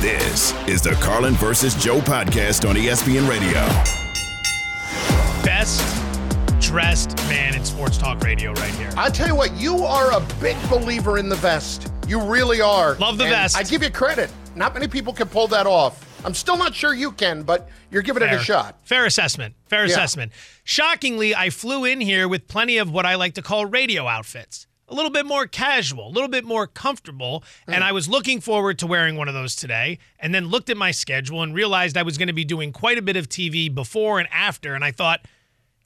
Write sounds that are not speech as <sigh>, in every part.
This is the Carlin versus Joe podcast on ESPN Radio. Best dressed man in sports talk radio right here. I tell you what, you are a big believer in the vest. You really are. Love the And vest. I give you credit. Not many people can pull that off. I'm still not sure you can, but you're giving it a shot. Fair assessment. Fair Yeah. assessment. Shockingly, I flew in here with plenty of what I like to call radio outfits. A little bit more casual, a little bit more comfortable. And mm. I was looking forward to wearing one of those today. And then looked at my schedule and realized I was going to be doing quite a bit of TV before and after. And I thought,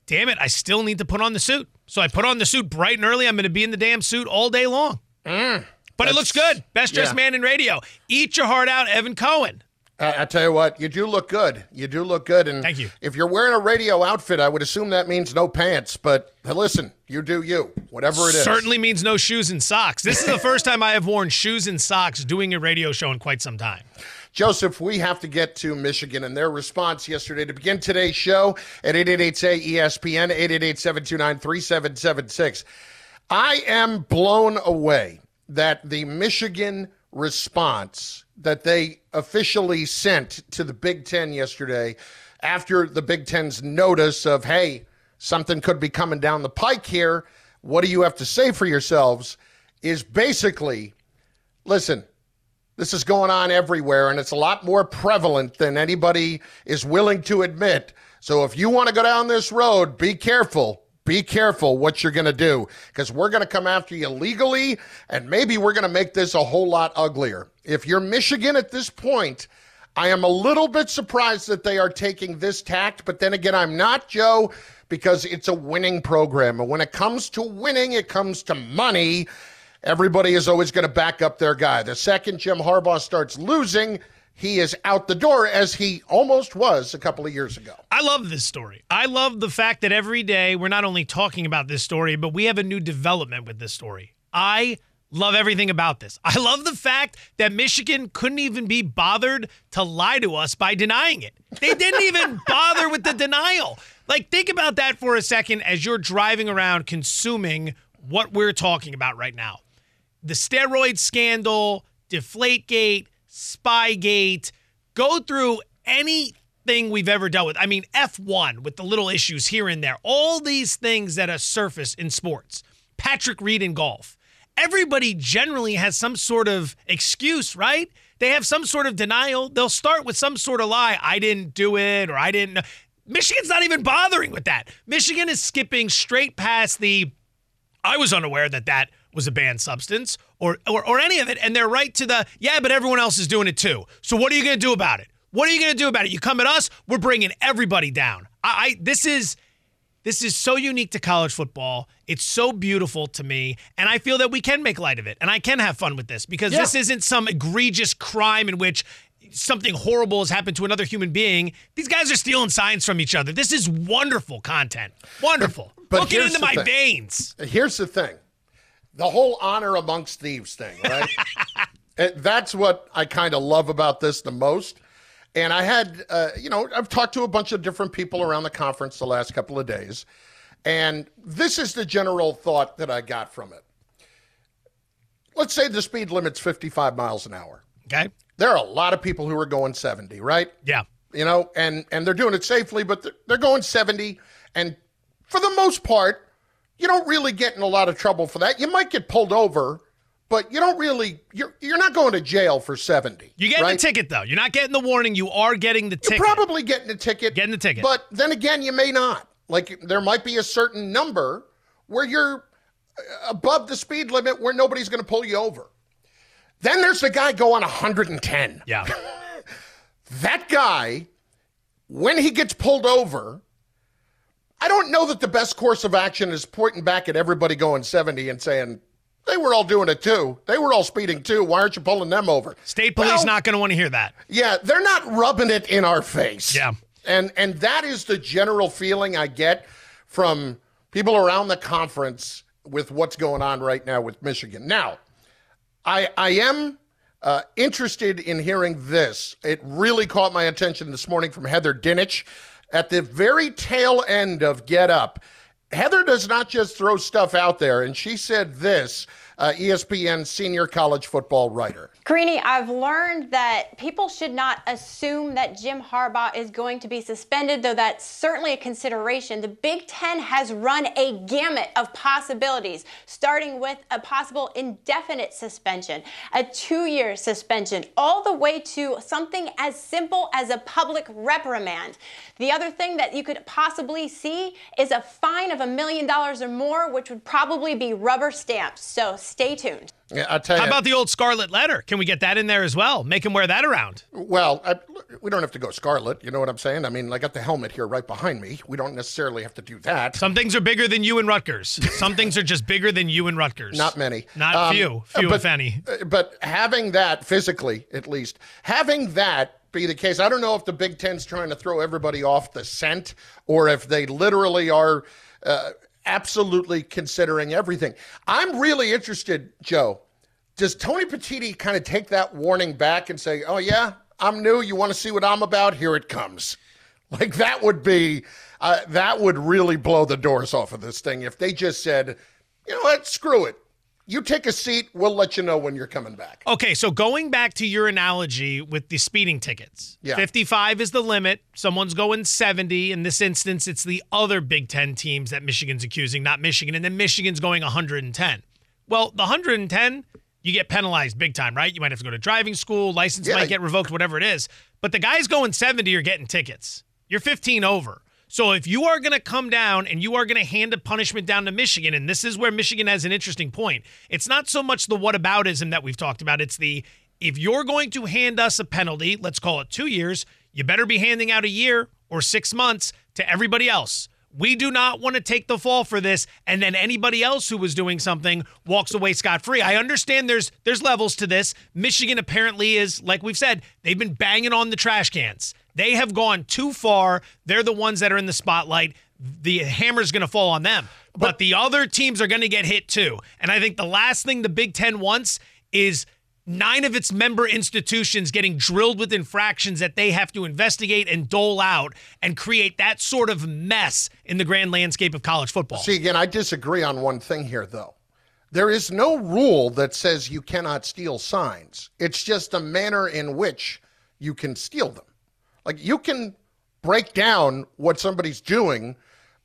damn it, I still need to put on the suit. So I put on the suit bright and early. I'm going to be in the damn suit all day long. Mm. but it looks good. Best dressed yeah. man in radio. Eat your heart out, Evan Cohen. I, I tell you what, you do look good. You do look good. And Thank you. If you're wearing a radio outfit, I would assume that means no pants. But listen, you do you, whatever it is. Certainly means no shoes and socks. This is the first time I have worn shoes and socks doing a radio show in quite some time. Joseph, we have to get to Michigan and their response yesterday to begin today's show at 888-SAY-ESPN, 888-729-3776. I am blown away that the Michigan response that they officially sent to the Big Ten yesterday after the Big Ten's notice of, hey, something could be coming down the pike here. What do you have to say for yourselves? Is basically, listen, this is going on everywhere, and it's a lot more prevalent than anybody is willing to admit. So if you want to go down this road, be careful. Be careful what you're going to do because we're going to come after you legally, and maybe we're going to make this a whole lot uglier. If you're Michigan at this point, I am a little bit surprised that they are taking this tact, but then again, I'm not, Joe, because it's a winning program. And when it comes to winning, it comes to money. Everybody is always going to back up their guy. The second Jim Harbaugh starts losing, he is out the door as he almost was a couple of years ago. I love this story. I love the fact that every day we're not only talking about this story, but we have a new development with this story. I love everything about this. I love the fact that Michigan couldn't even be bothered to lie to us by denying it. They didn't even <laughs> bother with the denial. Like, think about that for a second as you're driving around consuming what we're talking about right now the steroid scandal, Deflategate, Spygate, go through anything we've ever dealt with. I mean, F1 with the little issues here and there, all these things that have surfaced in sports. Patrick Reed in golf. Everybody generally has some sort of excuse, right? They have some sort of denial. They'll start with some sort of lie. I didn't do it or I didn't know. Michigan's not even bothering with that. Michigan is skipping straight past the I was unaware that that was a banned substance or, or or any of it, and they're right to the yeah, but everyone else is doing it too. So what are you going to do about it? What are you going to do about it? You come at us, we're bringing everybody down. I, I this is this is so unique to college football. It's so beautiful to me, and I feel that we can make light of it, and I can have fun with this because Yeah. this isn't some egregious crime in which something horrible has happened to another human being. These guys are stealing signs from each other. This is wonderful content. Wonderful. But Looking here's into my thing. veins. Here's the thing the whole honor amongst thieves thing, right? <laughs> Uh, That's what I kind of love about this the most. And I had, uh, you know, I've talked to a bunch of different people around the conference the last couple of days. And this is the general thought that I got from it. Let's say the speed limit's 55 miles an hour. Okay. There are a lot of people who are going 70, right? Yeah. you know, and and they're doing it safely, but they're, they're going 70, and for the most part, you don't really get in a lot of trouble for that. You might get pulled over, but you don't really you're you're not going to jail for 70. You get right? the ticket though. You're not getting the warning. You are getting the You're ticket. probably getting the ticket. Getting the ticket. But then again, you may not. Like there might be a certain number where you're above the speed limit where nobody's going to pull you over. Then there's the guy going 110. yeah. <laughs> that guy, when he gets pulled over, I don't know that the best course of action is pointing back at everybody going 70 and saying, They were all doing it too. They were all speeding too. Why aren't you pulling them over? State police Well, not going to want to hear that. Yeah, they're not rubbing it in our face. Yeah. And and that is the general feeling I get from people around the conference with what's going on right now with Michigan. Now, I I am uh, interested in hearing this. It really caught my attention this morning from Heather Dinich at the very tail end of Get Up. Heather does not just throw stuff out there, and she said this. Uh, ESPN senior college football writer. Greeny, I've learned that people should not assume that Jim Harbaugh is going to be suspended, though that's certainly a consideration. The Big Ten has run a gamut of possibilities, starting with a possible indefinite suspension, a two year suspension, all the way to something as simple as a public reprimand. The other thing that you could possibly see is a fine of a million dollars or more, which would probably be rubber stamped. So stay tuned. Yeah, I'll tell you. How about the old scarlet letter? Can we get that in there as well? Make him wear that around. Well, I, we don't have to go scarlet. You know what I'm saying? I mean, I got the helmet here right behind me. We don't necessarily have to do that. Some things are bigger than you and Rutgers. Some things are just bigger than you and Rutgers. Not many. Not Um, few. Few but, if any. uh, But having that physically, at least, having that be the case, I don't know if the Big Ten's trying to throw everybody off the scent or if they literally are uh, absolutely considering everything. I'm really interested, Joe. Does Tony Petitti kind of take that warning back and say, oh, yeah, I'm new. You want to see what I'm about? Here it comes. <laughs> Like that would be, uh, that would really blow the doors off of this thing if they just said, you know what, screw it. You take a seat. We'll let you know when you're coming back. Okay, so going back to your analogy with the speeding tickets, Yeah. 55 is the limit. Someone's going 70. In this instance, it's the other Big Ten teams that Michigan's accusing, not Michigan. And then Michigan's going 110. Well, the 110, you get penalized big time, right? You might have to go to driving school, license Yeah. might get revoked, whatever it is. But the guys going 70 are getting tickets. You're 15 over. So if you are going to come down and you are going to hand a punishment down to Michigan, and this is where Michigan has an interesting point, it's not so much the whataboutism that we've talked about. It's the if you're going to hand us a penalty, let's call it two years, you better be handing out a year or six months to everybody else. We do not want to take the fall for this, and then anybody else who was doing something walks away scot free. I understand there's there's levels to this. Michigan apparently is, like we've said, they've been banging on the trash cans. They have gone too far. They're the ones that are in the spotlight. The hammer's going to fall on them. But, the other teams are going to get hit too. And I think the last thing the Big Ten wants is nine of its member institutions getting drilled with infractions that they have to investigate and dole out and create that sort of mess in the grand landscape of college football. See, again, I disagree on one thing here, though. There is no rule that says you cannot steal signs. It's just a manner in which you can steal them. Like you can break down what somebody's doing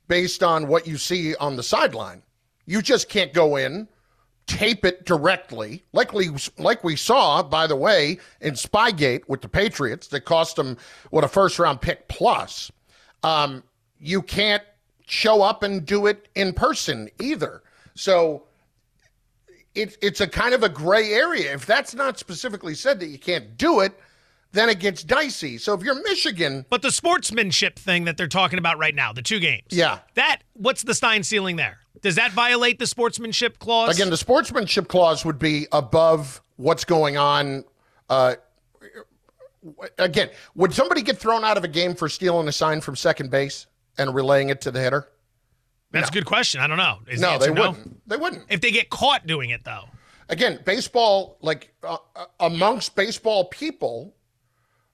based on what you see on the sideline. You just can't go in, tape it directly, like we, like we saw, by the way, in Spygate with the Patriots that cost them what a first round pick plus. Um, you can't show up and do it in person either. So it, it's a kind of a gray area. If that's not specifically said that you can't do it, then it gets dicey. So if you're Michigan, But the sportsmanship thing that they're talking about right now, the two games. Yeah. That what's the Stein ceiling there? Does that violate the sportsmanship clause? again, the sportsmanship clause would be above what's going on. Uh, again, would somebody get thrown out of a game for stealing a sign from second base and relaying it to the hitter? That's a good question. I don't know. Is No, answer they wouldn't. They wouldn't. If they get caught doing it though. again, baseball, like uh, uh, amongst baseball people,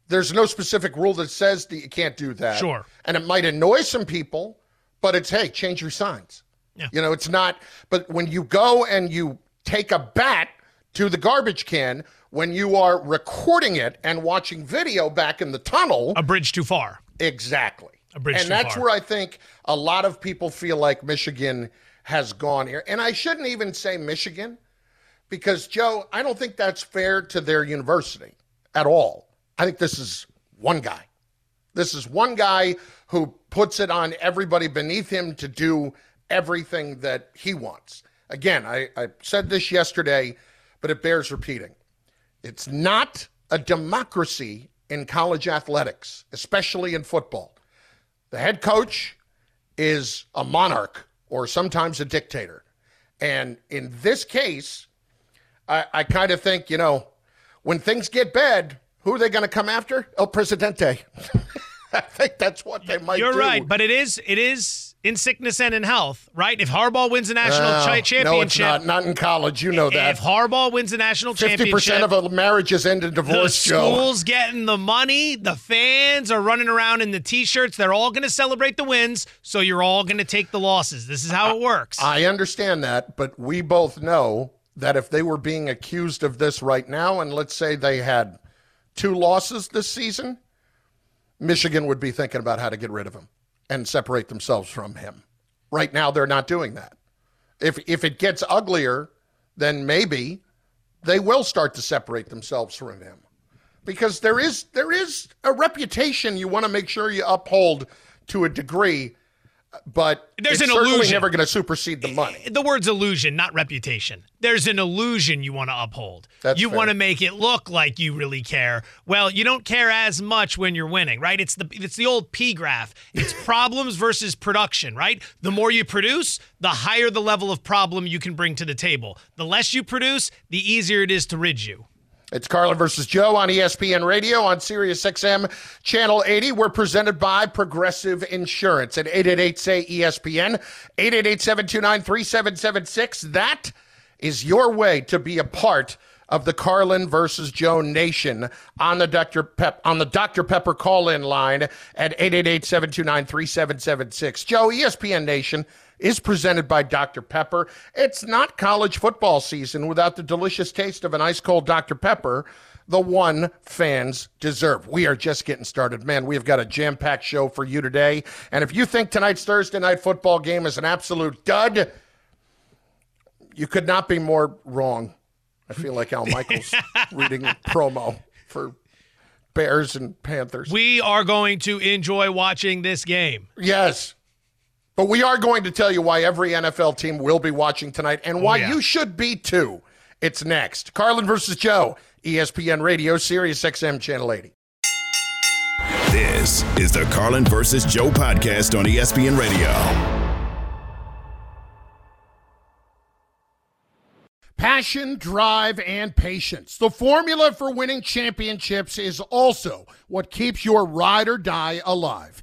there's no specific rule that says that you can't do that. Sure. And it might annoy some people, but it's, hey, change your signs. Yeah. You know, it's not, but when you go and you take a bat to the garbage can, when you are recording it and watching video back in the tunnel, A bridge too far. Exactly. A bridge and that's far. where I think a lot of people feel like Michigan has gone here. And I shouldn't even say Michigan because, Joe, I don't think that's fair to their university at all. I think this is one guy. This is one guy who puts it on everybody beneath him to do everything that he wants. Again, I, I said this yesterday, but it bears repeating. It's not a democracy in college athletics, especially in football. The head coach is a monarch or sometimes a dictator. And in this case, I, I kind of think, you know, when things get bad, who are they going to come after? El Presidente. <laughs> I think that's what they might You're do. right, but it is it is in sickness and in health, right? If Harbaugh wins the national No, chi- championship, No, it's not. Not in college. You know that. if Harbaugh wins the national Fifty championship, percent of a marriages end in the divorce, Joe. school's getting the money, the fans are running around in the t-shirts. They're all going to celebrate the wins, so you're all going to take the losses. This is how it works. I understand that, but we both know that if they were being accused of this right now, and let's say they had two losses this season, Michigan would be thinking about how to get rid of him and separate themselves from him. Right now, they're not doing that. If if it gets uglier, then maybe they will start to separate themselves from him, because there is there is a reputation you want to make sure you uphold to a degree. But There's it's an illusion. never going to supersede the money. the word's illusion, not reputation. There's an illusion you want to uphold. That's you fair. want to make it look like you really care. Well, you don't care as much when you're winning, right? It's the it's the old P graph. It's <laughs> problems versus production, right? The more you produce, the higher the level of problem you can bring to the table. The less you produce, the easier it is to rid you. It's Carlin versus Joe on ESPN Radio on Sirius XM Channel 80. We're presented by Progressive Insurance at 888 say ESPN 888 729 3776. That is your way to be a part of the Carlin versus Joe Nation on the Dr. Pep on the Dr. Pepper call-in line at 888-729-3776. Joe, E ESPN Nation is presented by Dr. Pepper. It's not college football season without the delicious taste of an ice cold Dr. Pepper, the one fans deserve. We are just getting started. Man, we've got a jam packed show for you today. And if you think tonight's Thursday night football game is an absolute dud, you could not be more wrong. I feel like Al Michaels <laughs> reading a promo for Bears and Panthers. We are going to enjoy watching this game. Yes. But we are going to tell you why every NFL team will be watching tonight and why yeah. you should be too. It's next. Carlin versus Joe, ESPN Radio, Sirius XM Channel 80. This is the Carlin versus Joe podcast on ESPN Radio. Passion, drive, and patience. The formula for winning championships is also what keeps your ride or die alive.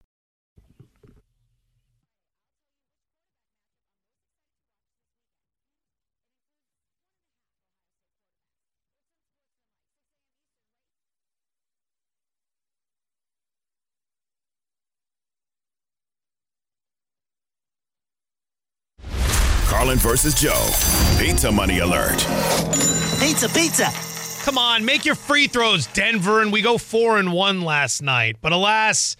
Carlin versus Joe. Pizza money alert. Pizza, pizza. Come on, make your free throws, Denver, and we go four and one last night. But alas,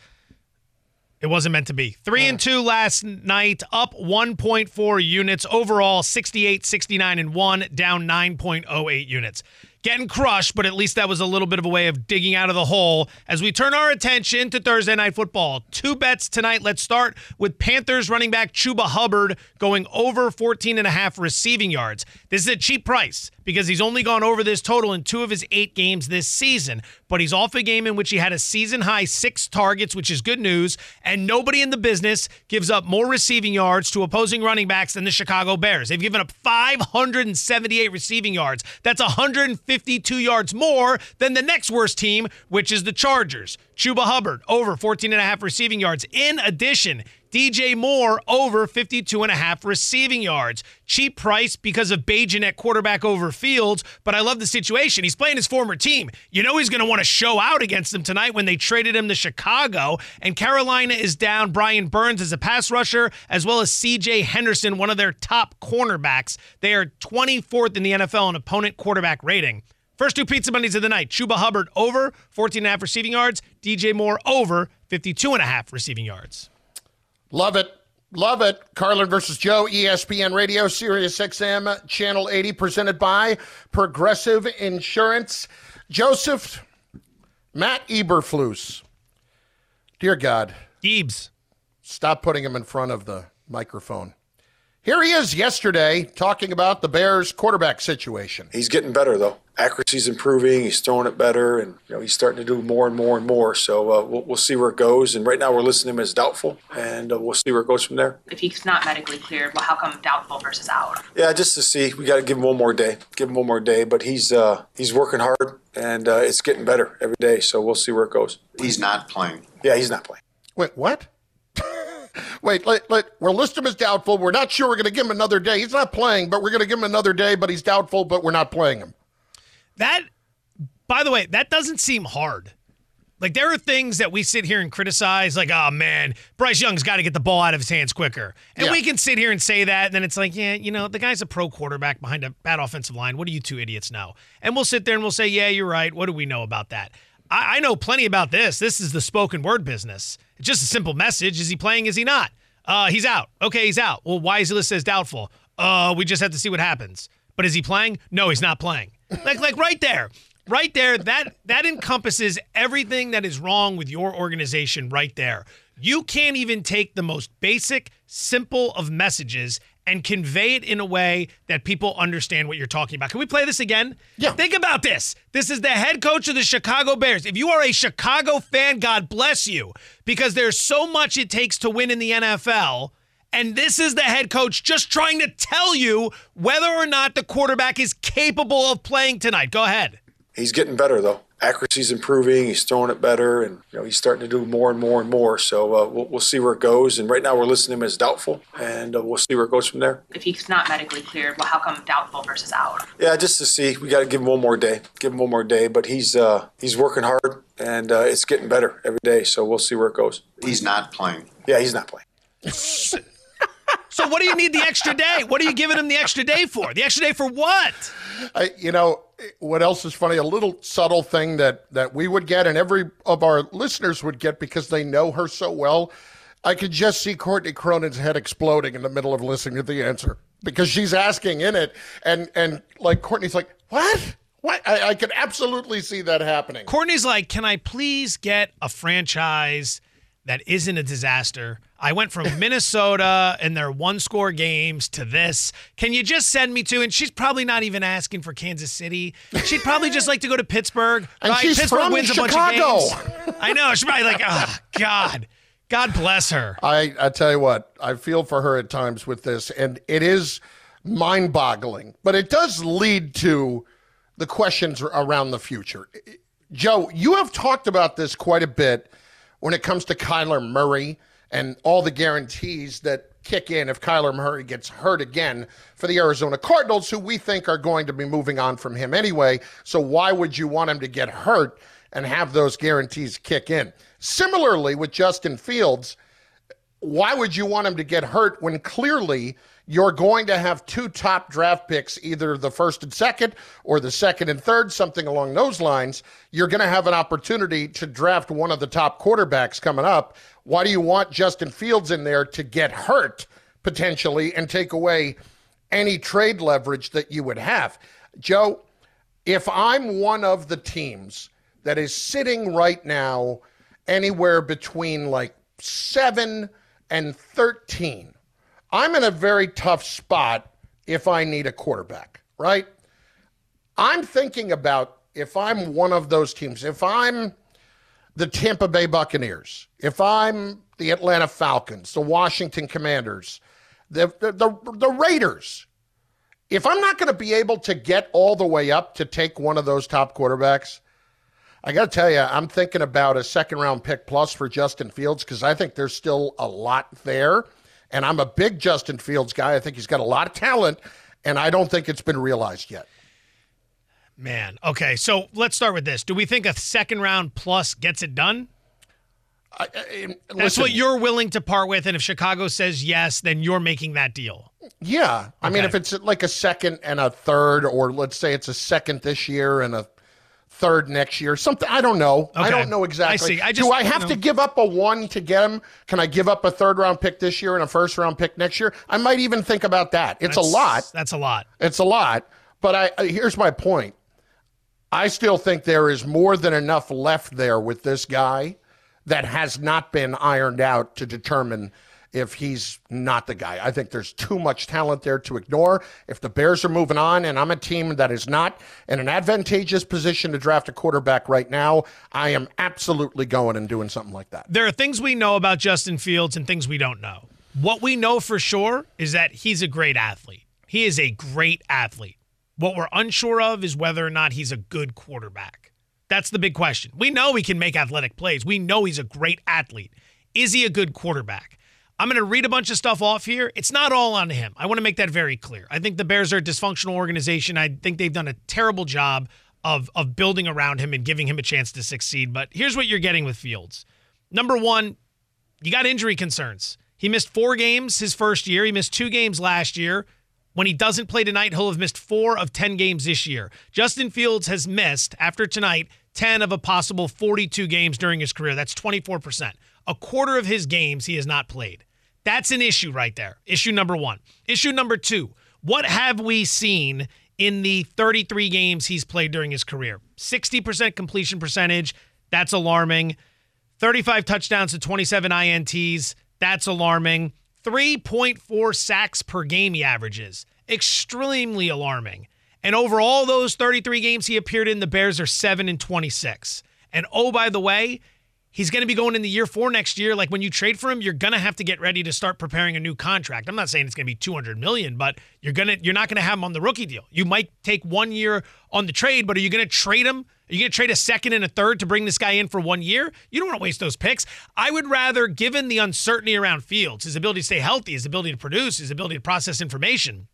it wasn't meant to be. Three and uh. two last night, up 1.4 units. Overall, 68, 69, and one, down 9.08 units. Getting crushed, but at least that was a little bit of a way of digging out of the hole as we turn our attention to Thursday night football. Two bets tonight. Let's start with Panthers running back Chuba Hubbard going over 14 and a half receiving yards. This is a cheap price. because he's only gone over this total in two of his eight games this season. But he's off a game in which he had a season high six targets, which is good news. And nobody in the business gives up more receiving yards to opposing running backs than the Chicago Bears. They've given up 578 receiving yards. That's 152 yards more than the next worst team, which is the Chargers. Chuba Hubbard over 14 and a half receiving yards. In addition, DJ Moore over 52 and a half receiving yards. Cheap price because of Bagent at quarterback over Fields, but I love the situation. He's playing his former team. You know he's going to want to show out against them tonight when they traded him to Chicago. And Carolina is down Brian Burns as a pass rusher, as well as CJ Henderson, one of their top cornerbacks. They are 24th in the NFL in opponent quarterback rating. First two Pizza Mondays of the night. Chuba Hubbard over 14 and a half receiving yards. DJ Moore over 52 and a half receiving yards. Love it. Love it. Carlin versus Joe, ESPN Radio, Sirius XM, Channel 80, presented by Progressive Insurance. Joseph, Matt Eberflus. Dear God. Ebes. Stop putting him in front of the microphone. Here he is yesterday talking about the Bears quarterback situation. He's getting better though. Accuracy's improving. He's throwing it better, and you know he's starting to do more and more and more. So uh, we'll, we'll, see where it goes. And right now we're listing him as doubtful, and uh, we'll see where it goes from there. If he's not medically cleared, well, how come doubtful versus out? Yeah, just to see. We got to give him one more day. Give him one more day. But he's uh, he's working hard, and uh, it's getting better every day. So we'll see where it goes. He's not playing. Yeah, he's not playing. Wait, what? <laughs> Wait, let, let, we'll list him as doubtful. We're not sure we're going to give him another day. He's not playing, but we're going to give him another day, but he's doubtful, but we're not playing him. That, by the way, that doesn't seem hard. Like there are things that we sit here and criticize, like, oh man, Bryce Young's got to get the ball out of his hands quicker. And yeah. we can sit here and say that, and then it's like, yeah, you know, the guy's a pro quarterback behind a bad offensive line. What do you two idiots know? And we'll sit there and we'll say, yeah, you're right. What do we know about that? I, I know plenty about this. This is the spoken word business. It's just a simple message. Is he playing? Is he not? Uh, he's out. Okay, he's out. Well, why is he listed as doubtful? Uh, we just have to see what happens. But is he playing? No, he's not playing. like, like right there, right there. That that encompasses everything that is wrong with your organization. Right there. You can't even take the most basic, simple of messages and convey it in a way that people understand what you're talking about. Can we play this again? Yeah. Think about this. This is the head coach of the Chicago Bears. If you are a Chicago fan, God bless you, because there's so much it takes to win in the NFL. And this is the head coach just trying to tell you whether or not the quarterback is capable of playing tonight. Go ahead. He's getting better, though accuracy's improving. He's throwing it better, and you know he's starting to do more and more and more. So uh, we'll, we'll, see where it goes. And right now we're listing him as doubtful, and uh, we'll see where it goes from there. If he's not medically cleared, well, how come doubtful versus out? Yeah, just to see. We got to give him one more day. Give him one more day. But he's uh, he's working hard, and uh, it's getting better every day. So we'll see where it goes. He's not playing. Yeah, he's not playing. so what do you need the extra day? What are you giving him the extra day for? The extra day for what? I, you know, what else is funny? A little subtle thing that that we would get, and every of our listeners would get because they know her so well. I could just see Courtney Cronin's head exploding in the middle of listening to the answer because she's asking in it, and and like Courtney's like, "What? What?" I, I could absolutely see that happening. Courtney's like, "Can I please get a franchise that isn't a disaster?" I went from <laughs> Minnesota and their one score games to this. Can you just send me to? And she's probably not even asking for Kansas City. She'd probably just like to go to Pittsburgh. And right? she's Pittsburgh from wins Chicago. a bunch of games. I know. She's probably like, oh, God. God bless her. I, I tell you what, I feel for her at times with this, and it is mind boggling, but it does lead to the questions around the future. Joe, you have talked about this quite a bit when it comes to Kyler Murray and all the guarantees that kick in if Kyler Murray gets hurt again for the Arizona Cardinals, who we think are going to be moving on from him anyway. So why would you want him to get hurt and have those guarantees kick in? Similarly, with Justin Fields, why would you want him to get hurt when clearly you're going to have two top draft picks, either the first and second or the second and third, something along those lines? You're going to have an opportunity to draft one of the top quarterbacks coming up. Why do you want Justin Fields in there to get hurt potentially and take away any trade leverage that you would have? Joe, if I'm one of the teams that is sitting right now anywhere between like seven and 13, I'm in a very tough spot if I need a quarterback, right? I'm thinking about if I'm one of those teams, if I'm the Tampa Bay Buccaneers, if I'm the Atlanta Falcons, the Washington Commanders, the, the, the, the Raiders, if I'm not going to be able to get all the way up to take one of those top quarterbacks, I got to tell you, I'm thinking about a second round pick plus for Justin Fields because I think there's still a lot there. And I'm a big Justin Fields guy. I think he's got a lot of talent, and I don't think it's been realized yet. Man, okay. So let's start with this. Do we think a second round plus gets it done? I, I, That's what you're willing to part with, and if Chicago says yes, then you're making that deal. Yeah. I mean, if it's like a second and a third, or let's say it's a second this year and a third next year, something, I don't know. I don't know exactly. I see. I just- Do I have you to give up a one to get him? Can I give up a third round pick this year and a first round pick next year? I might even think about that. It's a lot. That's a lot. It's a lot. But I- here's my point. I still think there is more than enough left there with this guy that has not been ironed out to determine if he's not the guy. I think there's too much talent there to ignore. If the Bears are moving on and I'm a team that is not in an advantageous position to draft a quarterback right now, I am absolutely going and doing something like that. There are things we know about Justin Fields and things we don't know. What we know for sure is that he's a great athlete. He is a great athlete. What we're unsure of is whether or not he's a good quarterback. That's the big question. We know he can make athletic plays. We know he's a great athlete. Is he a good quarterback? I'm going to read a bunch of stuff off here. It's not all on him. I want to make that very clear. I think the Bears are a dysfunctional organization. I think they've done a terrible job of of building around him and giving him a chance to succeed. But here's what you're getting with Fields. Number one, you got injury concerns. He missed four games his first year. He missed two games last year. When he doesn't play tonight, he'll have missed four of 10 games this year. Justin Fields has missed, after tonight, 10 of a possible 42 games during his career. That's 24%. A quarter of his games he has not played. That's an issue right there. Issue number one. Issue number two what have we seen in the 33 games he's played during his career? 60% completion percentage. That's alarming. 35 touchdowns to 27 INTs. That's alarming. 3.4 sacks per game he averages. Extremely alarming. And over all those 33 games he appeared in, the Bears are 7 and 26. And oh, by the way, he's going to be going in the year four next year. Like when you trade for him, you're going to have to get ready to start preparing a new contract. I'm not saying it's going to be 200 million, but you're going to you're not going to have him on the rookie deal. You might take one year on the trade, but are you going to trade him? Are you going to trade a second and a third to bring this guy in for one year? You don't want to waste those picks. I would rather, given the uncertainty around Fields, his ability to stay healthy, his ability to produce, his ability to process information,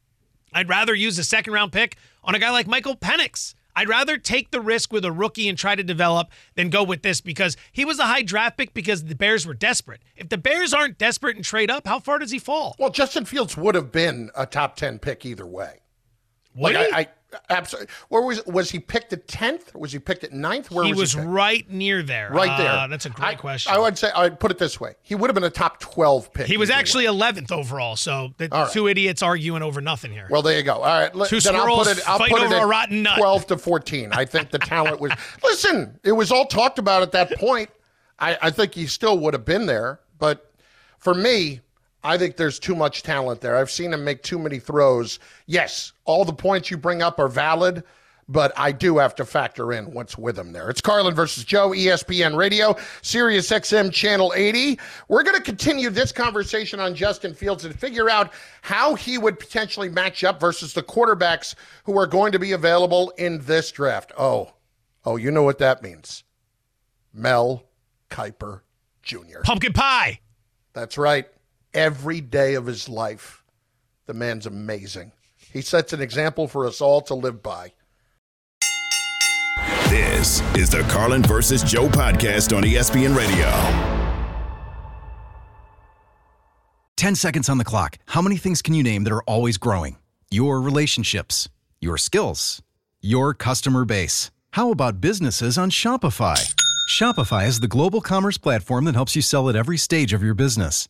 I'd rather use a second round pick on a guy like Michael Penix. I'd rather take the risk with a rookie and try to develop than go with this because he was a high draft pick because the Bears were desperate. If the Bears aren't desperate and trade up, how far does he fall? Well, Justin Fields would have been a top 10 pick either way. Would like? I, I absolutely. Where was was he picked at tenth? Was he picked at ninth? Where he was, was he right near there. right there. Uh, that's a great I- question. I would say I'd put it this way: he would have been a top twelve pick. he was actually 11th overall, so the right. two idiots arguing over nothing here. Well, there you go. All right, let- Two then I'll put it. I'll put over it at a rotten nut. twelve to fourteen. I think the talent was. <laughs> Listen, it was all talked about at that point. I, I think he still would have been there, but for me, I think there's too much talent there. I've seen him make too many throws. Yes, all the points you bring up are valid, but I do have to factor in what's with him there. It's Carlin versus Joe, ESPN Radio, Sirius XM Channel 80. We're going to continue this conversation on Justin Fields and figure out how he would potentially match up versus the quarterbacks who are going to be available in this draft. Oh, oh, you know what that means. Mel Kiper Jr. Pumpkin pie. That's right. Every day of his life, the man's amazing. He sets an example for us all to live by. This is the Carlin versus Joe podcast on ESPN Radio. 10 seconds on the clock. How many things can you name that are always growing? Your relationships, your skills, your customer base. How about businesses on Shopify? Shopify is the global commerce platform that helps you sell at every stage of your business.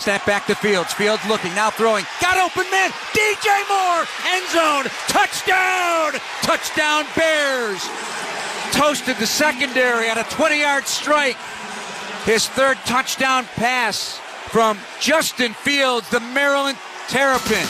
Snap back to Fields. Fields looking, now throwing. Got open man. DJ Moore. End zone. Touchdown. Touchdown Bears. Toasted the secondary on a 20 yard strike. His third touchdown pass from Justin Fields, the Maryland Terrapin.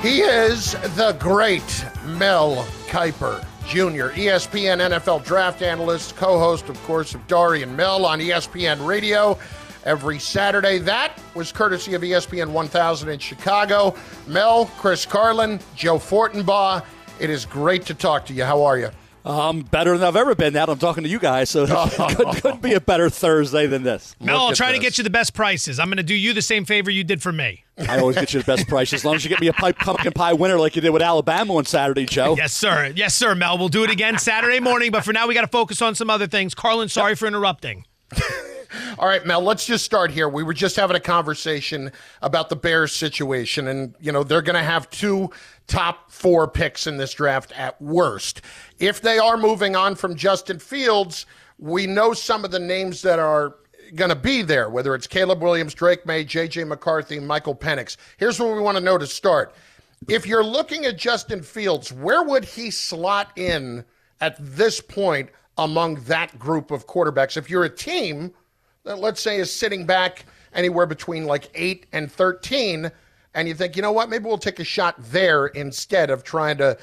He is the great Mel Kiper. Jr., ESPN NFL draft analyst, co host, of course, of Dari and Mel on ESPN Radio every Saturday. That was courtesy of ESPN 1000 in Chicago. Mel, Chris Carlin, Joe Fortenbaugh, it is great to talk to you. How are you? I'm better than I've ever been now I'm talking to you guys, so <laughs> it couldn't be a better Thursday than this. Mel, I'll try this. to get you the best prices. I'm going to do you the same favor you did for me. I always get you the best price as long as you get me a pipe, pumpkin pie winner like you did with Alabama on Saturday, Joe. Yes, sir. Yes, sir, Mel. We'll do it again Saturday morning, but for now we got to focus on some other things. Carlin, sorry for interrupting. <laughs> All right, Mel, let's just start here. We were just having a conversation about the Bears situation, and, you know, they're going to have two top four picks in this draft at worst. If they are moving on from Justin Fields, we know some of the names that are going to be there, whether it's Caleb Williams, Drake Maye, J.J. McCarthy, Michael Penix. Here's what we want to know to start. If you're looking at Justin Fields, where would he slot in at this point among that group of quarterbacks? If you're a team that, let's say, is sitting back anywhere between like 8 and 13, and you think, you know what, maybe we'll take a shot there instead of trying to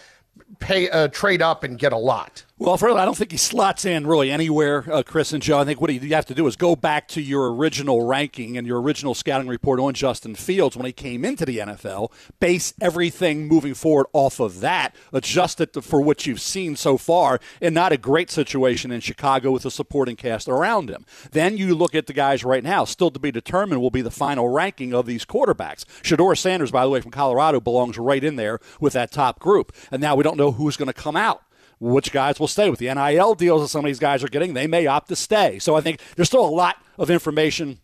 pay uh, trade up and get a lot. Well, for I don't think he slots in really anywhere, uh, Chris and Joe. I think what you have to do is go back to your original ranking and your original scouting report on Justin Fields when he came into the NFL. Base everything moving forward off of that. Adjust it for what you've seen so far, and not a great situation in Chicago with a supporting cast around him. Then you look at the guys right now. Still to be determined will be the final ranking of these quarterbacks. Shedeur Sanders, by the way, from Colorado, belongs right in there with that top group. And now we don't know who's going to come out which guys will stay with the NIL deals that some of these guys are getting. They may opt to stay. So I think there's still a lot of information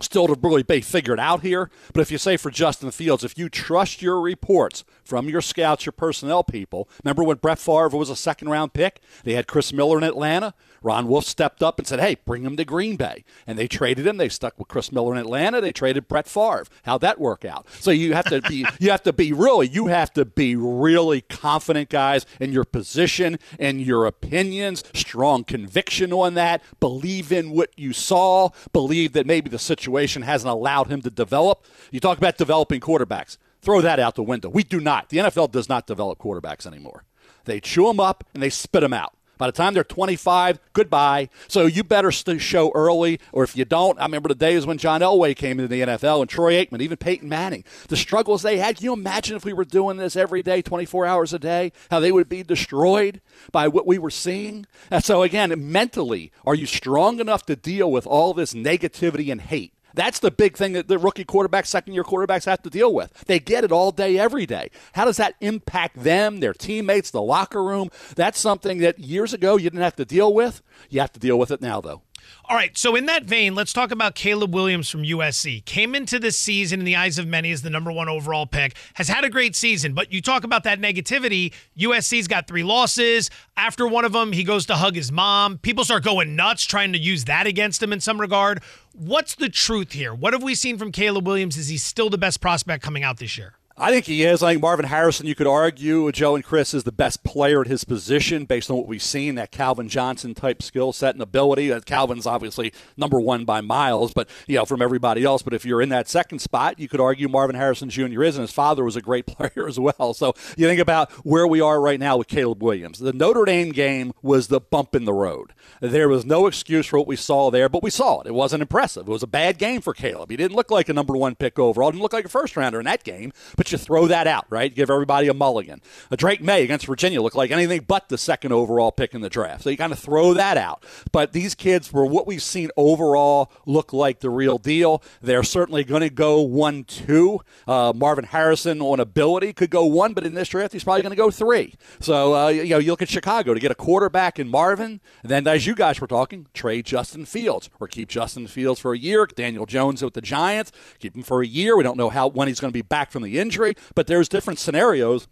still to really be figured out here. But if you say for Justin Fields, if you trust your reports from your scouts, your personnel people, remember when Brett Favre was a second round pick? They had Chris Miller in Atlanta. Ron Wolf stepped up and said, "Hey, bring him to Green Bay," and they traded him. They stuck with Chris Miller in Atlanta. They traded Brett Favre. How'd that work out? So you have to be, <laughs> you have to be really, you have to be really confident, guys, in your position and your opinions. Strong conviction on that. Believe in what you saw. Believe that maybe the situation hasn't allowed him to develop. You talk about developing quarterbacks. Throw that out the window. We do not. The NFL does not develop quarterbacks anymore. They chew them up and they spit them out. By the time they're 25, goodbye. So you better show early, or if you don't, I remember the days when John Elway came into the NFL and Troy Aikman, even Peyton Manning, the struggles they had. Can you imagine if we were doing this every day, 24 hours a day, how they would be destroyed by what we were seeing? And so, again, mentally, are you strong enough to deal with all this negativity and hate? That's the big thing that the rookie quarterbacks, second year quarterbacks have to deal with. They get it all day, every day. How does that impact them, their teammates, the locker room? That's something that years ago you didn't have to deal with. You have to deal with it now, though. All right, so in that vein, let's talk about Caleb Williams from USC. Came into this season in the eyes of many as the number one overall pick, has had a great season, but you talk about that negativity. USC's got three losses. After one of them, he goes to hug his mom. People start going nuts trying to use that against him in some regard. What's the truth here? What have we seen from Caleb Williams? Is he still the best prospect coming out this year? I think he is. I think Marvin Harrison, you could argue, Joe and Chris is the best player at his position based on what we've seen, that Calvin Johnson type skill set and ability. Calvin's obviously number one by miles, but you know, from everybody else. But if you're in that second spot, you could argue Marvin Harrison Jr. is, and his father was a great <laughs> player as well. So you think about where we are right now with Caleb Williams. The Notre Dame game was the bump in the road. There was no excuse for what we saw there, but we saw it. It wasn't impressive. It was a bad game for Caleb. He didn't look like a number one pick overall. He Didn't look like a first rounder in that game, but you throw that out, right? Give everybody a mulligan. A Drake Maye against Virginia looked like anything but the second overall pick in the draft. So you kind of throw that out. But these kids, were what we've seen overall, look like the real deal. They're certainly going to go one, two. Uh, Marvin Harrison on ability could go one, but in this draft, he's probably going to go three. So, uh, you know, you look at Chicago to get a quarterback in Marvin, then as you guys were talking, trade Justin Fields or keep Justin Fields for a year. Daniel Jones with the Giants, keep him for a year. We don't know how when he's going to be back from the injury, but there's different scenarios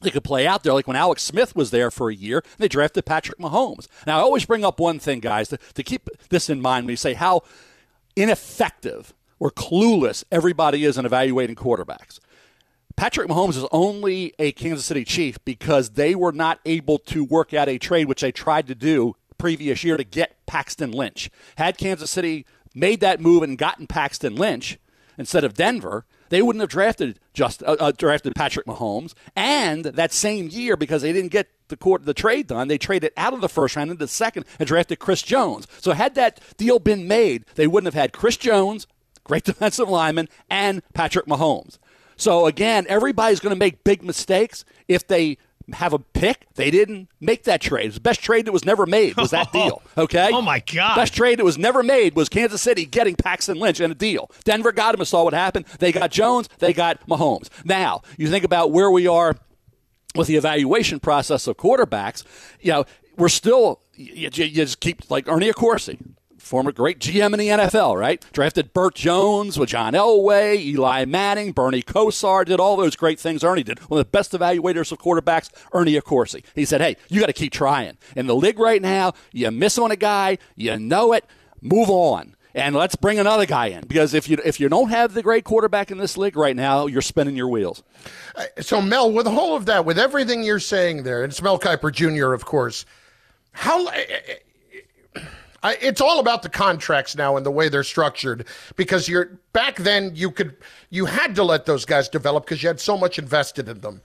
that could play out there. Like when Alex Smith was there for a year, they drafted Patrick Mahomes. Now, I always bring up one thing, guys, to, to keep this in mind when you say how ineffective or clueless everybody is in evaluating quarterbacks. Patrick Mahomes is only a Kansas City Chief because they were not able to work out a trade, which they tried to do previous year to get Paxton Lynch. Had Kansas City made that move and gotten Paxton Lynch instead of Denver, they wouldn't have drafted just uh, uh, drafted Patrick Mahomes. And that same year, because they didn't get the court the trade done, they traded out of the first round into the second and drafted Chris Jones. So had that deal been made, they wouldn't have had Chris Jones, great <laughs> defensive lineman, and Patrick Mahomes. So again, everybody's going to make big mistakes if they have a pick. They didn't make that trade. It's the best trade that was never made was that <laughs> deal. Okay. Oh my God. Best trade that was never made was Kansas City getting Paxton Lynch and a deal. Denver got him and saw what happened. They got Jones. They got Mahomes. Now you think about where we are with the evaluation process of quarterbacks. You know, we're still you, you just keep like Ernie Accorsi former great GM in the NFL, right? Drafted Bert Jones with John Elway, Eli Manning, Bernie Kosar, did all those great things Ernie did. One of the best evaluators of quarterbacks, Ernie Accorsi. He said, hey, you got to keep trying. In the league right now, you miss on a guy, you know it, move on. And let's bring another guy in because if you if you don't have the great quarterback in this league right now, you're spinning your wheels. So Mel, with all of that, with everything you're saying there, and it's Mel Kiper Jr. of course. How I, it's all about the contracts now and the way they're structured because you're back then you could you had to let those guys develop because you had so much invested in them.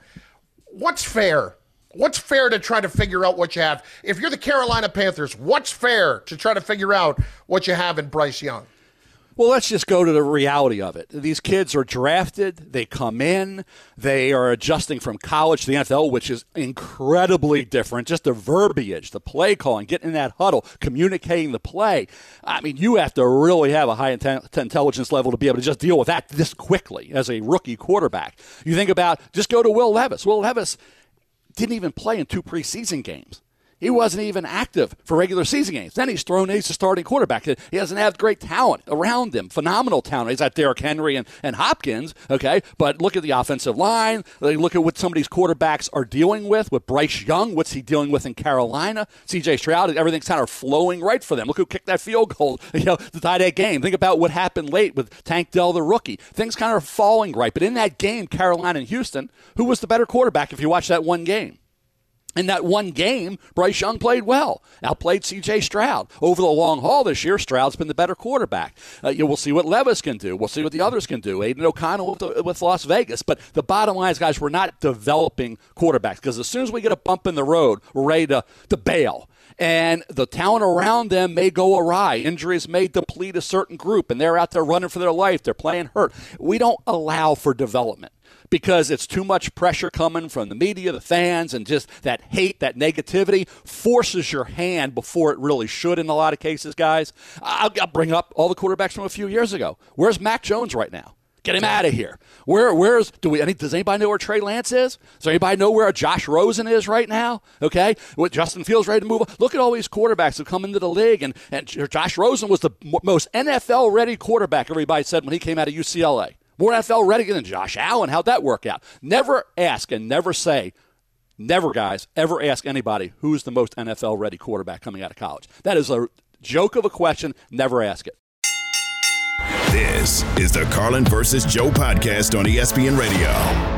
What's fair? What's fair to try to figure out what you have? If you're the Carolina Panthers, what's fair to try to figure out what you have in Bryce Young? Well, let's just go to the reality of it. These kids are drafted, they come in, they are adjusting from college to the NFL, which is incredibly different. Just the verbiage, the play calling, getting in that huddle, communicating the play. I mean, you have to really have a high intelligence level to be able to just deal with that this quickly as a rookie quarterback. You think about just go to Will Levis. Will Levis didn't even play in two preseason games. He wasn't even active for regular season games. Then he's thrown he's a starting quarterback. He doesn't have great talent around him, phenomenal talent. He's got Derrick Henry and, and Hopkins, okay? But look at the offensive line. Look at what some of these quarterbacks are dealing with. With Bryce Young, what's he dealing with in Carolina? CJ Stroud, everything's kind of flowing right for them. Look who kicked that field goal, <laughs> you know, to tie that game. Think about what happened late with Tank Dell, the rookie. Things kind of falling right. But in that game, Carolina and Houston, who was the better quarterback if you watch that one game? In that one game, Bryce Young played well, outplayed C.J. Stroud. Over the long haul this year, Stroud's been the better quarterback. Uh, you know, we'll see what Levis can do. We'll see what the others can do. Aidan O'Connell with, the, with Las Vegas. But the bottom line is, guys, we're not developing quarterbacks because as soon as we get a bump in the road, we're ready to, to bail and the talent around them may go awry. Injuries may deplete a certain group, and they're out there running for their life. They're playing hurt. We don't allow for development because it's too much pressure coming from the media, the fans, and just that hate, that negativity forces your hand before it really should in a lot of cases, guys. I'll, I'll bring up all the quarterbacks from a few years ago. Where's Mac Jones right now? Get him out of here. Where, where's do we? Any, does anybody know where Trey Lance is? Does anybody know where Josh Rosen is right now? Okay, with Justin Fields ready to move. on. Look at all these quarterbacks who come into the league, and and Josh Rosen was the most NFL ready quarterback. Everybody said when he came out of UCLA, more NFL ready than Josh Allen. How'd that work out? Never ask and never say. Never, guys, ever ask anybody who's the most NFL ready quarterback coming out of college. That is a joke of a question. Never ask it. This is the Carlin versus Joe podcast on ESPN Radio.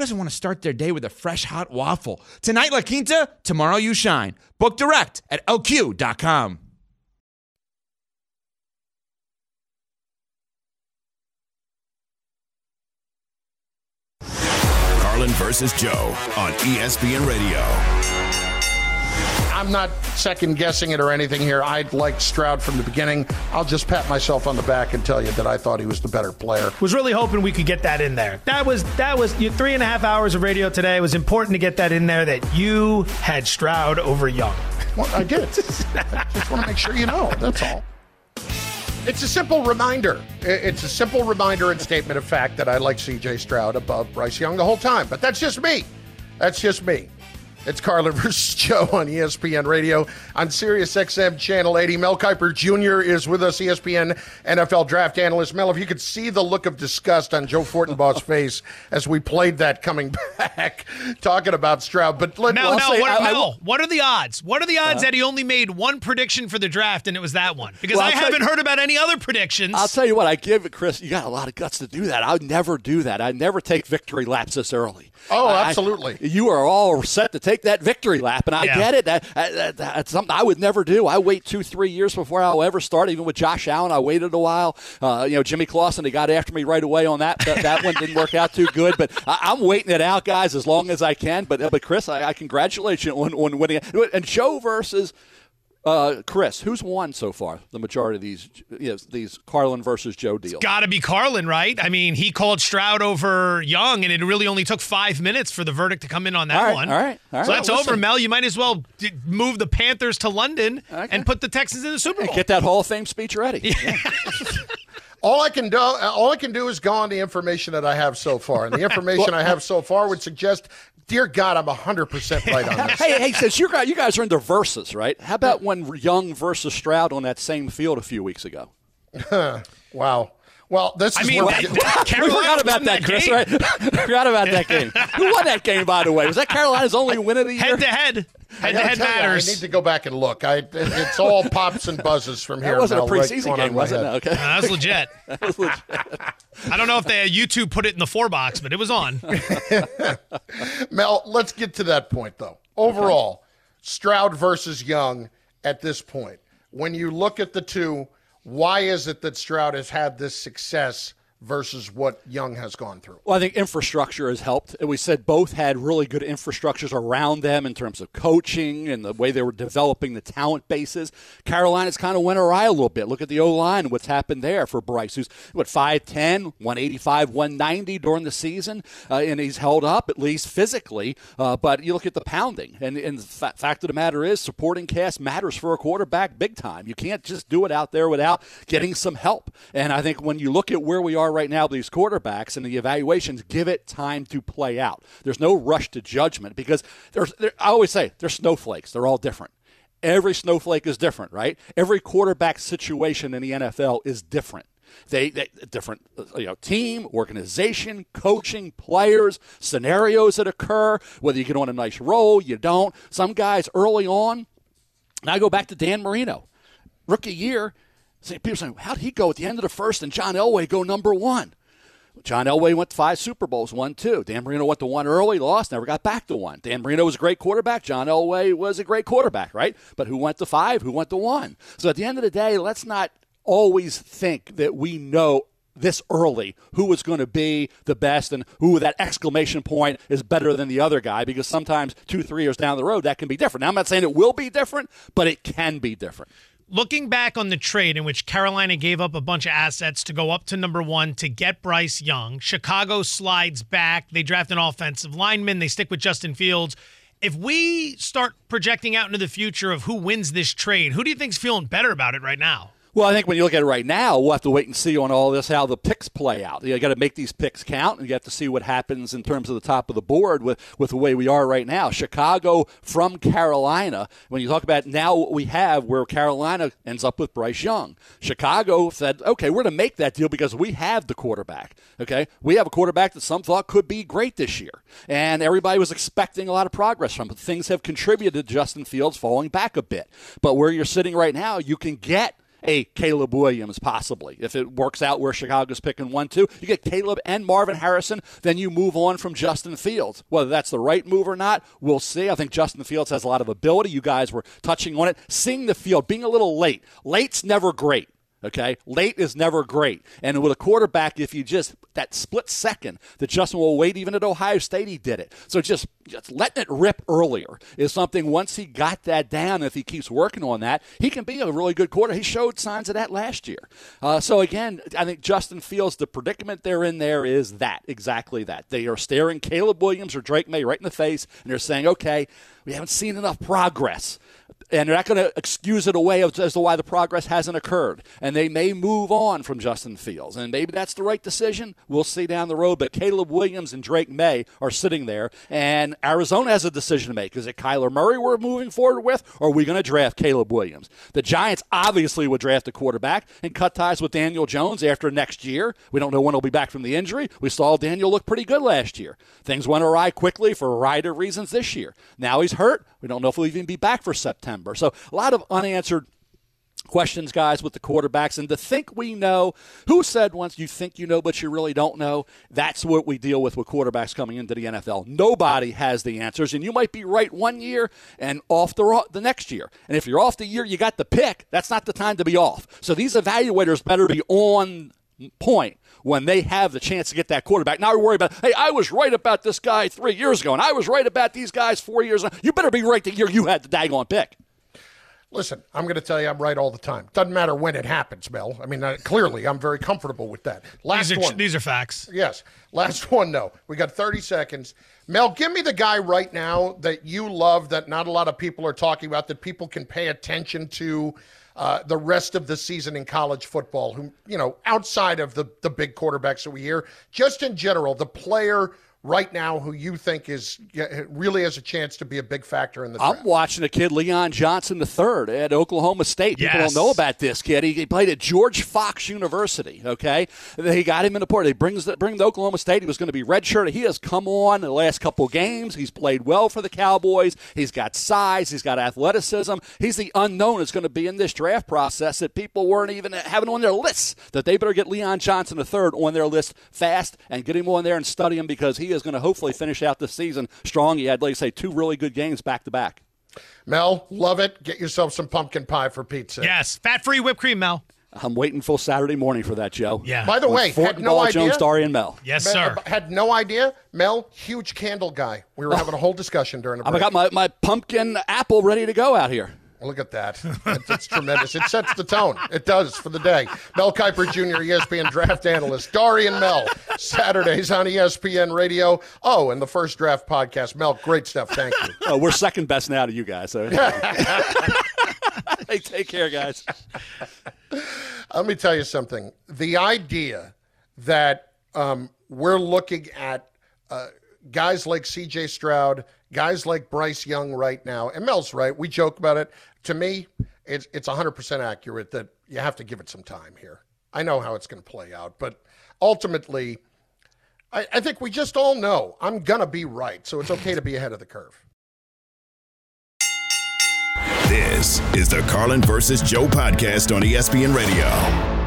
doesn't want to start their day with a fresh hot waffle? Tonight, La Quinta, tomorrow, you shine. Book direct at lq.com. Carlin versus Joe on ESPN Radio. I'm not second guessing it or anything here. I liked Stroud from the beginning. I'll just pat myself on the back and tell you that I thought he was the better player. Was really hoping we could get that in there. That was that was your three and a half hours of radio today. It was important to get that in there that you had Stroud over Young. Well, I did. I <laughs> just want to make sure you know. That's all. It's a simple reminder. It's a simple reminder and statement of fact that I like CJ Stroud above Bryce Young the whole time. But that's just me. That's just me. It's Carlin <laughs> versus Joe on ESPN Radio on Sirius XM Channel 80. Mel Kiper Jr. is with us, ESPN NFL draft analyst. Mel, if you could see the look of disgust on Joe Fortenbaugh's face as we played that coming <laughs> back, talking about Stroud. But let, Mel, Mel, say- what, I- I- Mel, what are the odds? What are the odds Uh. that he only made one prediction for the draft and it was that one? Because Well, I haven't you- heard about any other predictions. I'll tell you what, I give it, Chris. You got a lot of guts to do that. I would never do that. I'd never take victory laps this early. Oh, I- absolutely. you are all set to take that victory lap, and I Yeah. get it. That, that- that's something I would never do. I wait two, three years before I'll ever start. Even with Josh Allen, I waited a while. Uh, you know, Jimmy Clausen, he got after me right away on that. That, that one didn't work out too good, but I, I'm waiting it out, guys, as long as I can. But, uh, but Chris, I, I congratulate you on, on winning. And Joe versus uh, Chris, who's won so far? The majority of these, you know, these Carlin versus Joe deals. Got to be Carlin, right? I mean, he called Stroud over Young, and it really only took five minutes for the verdict to come in on that All right, one. all right, all right. So that's Well, over. Mel. You might as well d- move the Panthers to London and put the Texans in the Super Bowl. Get that Hall of Fame speech ready. <laughs> <laughs> All I can do, all I can do is go on the information that I have so far, and the <laughs> information I have so far would suggest, dear God, I'm hundred percent right on this. hey, hey, since you guys, you guys are into verses, right? How about when Young versus Stroud on that same field a few weeks ago? <laughs> wow. Well, this I is mean, where that- we get- <laughs> we forgot about that, that Chris. game. Right? <laughs> forgot about that game. Who won that game, by the way? Was that Carolina's only win of the year? Head to head. I Head to head tell you, I need to go back and look. I, it's all pops and buzzes from here. That wasn't a Mel, right preseason game, my was it? No, okay. No, that was legit. <laughs> That was legit. I don't know if they YouTube put it in the four box, but it was on. <laughs> Mel, let's get to that point though. Overall, Stroud versus Young at this point. When you look at the two, why is it that Stroud has had this success versus what Young has gone through? Well, I think infrastructure has helped. And We said both had really good infrastructures around them in terms of coaching and the way they were developing the talent bases. Carolina's kind of went awry a little bit. Look at the O line, what's happened there for Bryce, who's what 5'10, 185, 190 during the season, uh, and he's held up at least physically. Uh, but you look at the pounding, and, and the fa- fact of the matter is, supporting cast matters for a quarterback big time. You can't just do it out there without getting some help. And I think when you look at where we are are right now these quarterbacks and the evaluations, give it time to play out. There's no rush to judgment because there's. There, I always say they're snowflakes. They're all different. Every snowflake is different, right? Every quarterback situation in the NFL is different. They, they different you know team, organization, coaching, players, scenarios that occur. Whether you get on a nice roll, you don't. Some guys early on. And I go back to Dan Marino, rookie year. People saying, how'd he go at the end of the first and John Elway go number one? John Elway went to five Super Bowls, won two. Dan Marino went to one early, lost, never got back to one. Dan Marino was a great quarterback. John Elway was a great quarterback, right? But who went to five? Who went to one? So at the end of the day, let's not always think that we know this early who is going to be the best and who that exclamation point is better than the other guy because sometimes two, three years down the road, that can be different. Now, I'm not saying it will be different, but it can be different. Looking back on the trade in which Carolina gave up a bunch of assets to go up to number one to get Bryce Young, Chicago slides back. They draft an offensive lineman. They stick with Justin Fields. If we start projecting out into the future of who wins this trade, who do you think's feeling better about it right now? Well, I think when you look at it right now, we'll have to wait and see on all this how the picks play out. You got to make these picks count, and you have to see what happens in terms of the top of the board with, with the way we are right now. Chicago from Carolina. When you talk about now what we have, where Carolina ends up with Bryce Young, Chicago said, "Okay, we're going to make that deal because we have the quarterback. Okay, we have a quarterback that some thought could be great this year, and everybody was expecting a lot of progress from. But things have contributed to Justin Fields falling back a bit. But where you're sitting right now, you can get." A Caleb Williams, possibly. If it works out where Chicago's picking one, two, you get Caleb and Marvin Harrison, then you move on from Justin Fields. Whether that's the right move or not, we'll see. I think Justin Fields has a lot of ability. You guys were touching on it. Seeing the field, being a little late. Late's never great. Okay, late is never great, and with a quarterback, if you just that split second that Justin will wait, even at Ohio State, he did it. So just just letting it rip earlier is something. Once he got that down, if he keeps working on that, he can be a really good quarter. He showed signs of that last year. Uh, so again, I think Justin feels the predicament they're in there is that exactly that they are staring Caleb Williams or Drake Maye right in the face, and they're saying, okay, we haven't seen enough progress and they're not going to excuse it away as to why the progress hasn't occurred. And they may move on from Justin Fields, and maybe that's the right decision. We'll see down the road. But Caleb Williams and Drake Maye are sitting there, and Arizona has a decision to make. Is it Kyler Murray we're moving forward with, or are we going to draft Caleb Williams? The Giants obviously would draft a quarterback and cut ties with Daniel Jones after next year. We don't know when he'll be back from the injury. We saw Daniel look pretty good last year. Things went awry quickly for a variety of reasons this year. Now he's hurt. We don't know if he'll even be back for September. So a lot of unanswered questions, guys, with the quarterbacks. And to think we know, who said once you think you know, but you really don't know? That's what we deal with with quarterbacks coming into the NFL. Nobody has the answers. And you might be right one year and off the, the next year. And if you're off the year you got the pick, that's not the time to be off. So these evaluators better be on point when they have the chance to get that quarterback. Now we worry about, hey, I was right about this guy three years ago, and I was right about these guys four years ago. You better be right the year you had the daggone pick. Listen, I'm going to tell you I'm right all the time. Doesn't matter when it happens, Mel. I mean, uh, clearly I'm very comfortable with that. Last these are, one. These are facts. Yes. Last <laughs> one, no. We got 30 seconds. Mel, give me the guy right now that you love that not a lot of people are talking about, that people can pay attention to uh, the rest of the season in college football, who, you know, outside of the, the big quarterbacks that we hear, just in general, the player – right now who you think is really has a chance to be a big factor in the draft? I'm watching a kid, Leon Johnson III at Oklahoma State. People yes. don't know about this kid. He, he, played at George Fox University, okay? They got him in the port. They brings the, bring the Oklahoma State. He was going to be redshirted. He has come on the last couple games. He's played well for the Cowboys. He's got size. He's got athleticism. He's the unknown that's going to be in this draft process that people weren't even having on their lists, that they better get Leon Johnson III on their list fast and get him on there and study him because he is going to hopefully finish out the season strong. He had, like I say, two really good games back to back. Mel, love it. Get yourself some pumpkin pie for pizza. Yes, fat free whipped cream, Mel. I'm waiting for Saturday morning for that, Joe. Yeah. By the With way, Fort had no Ball, idea. Jones, Darian Mel. Yes, sir. Had no idea. Mel, huge candle guy. We were having a whole discussion during the break. I got my, my pumpkin apple ready to go out here. Look at that. It's, it's tremendous. It sets the tone. It does for the day. Mel Kiper Jr., ESPN draft analyst. Darian Mel, Saturdays on ESPN Radio. Oh, and the first draft podcast. Mel, great stuff. Thank you. Oh, we're second best now to you guys. So. <laughs> hey, take care, guys. Let me tell you something. The idea that um, we're looking at uh, guys like C.J. Stroud, guys like Bryce Young right now. And Mel's right. We joke about it. To me, it's it's 100% accurate that you have to give it some time here. I know how it's going to play out, but ultimately, I, I think we just all know I'm going to be right. So it's okay to be ahead of the curve. This is the Carlin versus Joe podcast on ESPN Radio.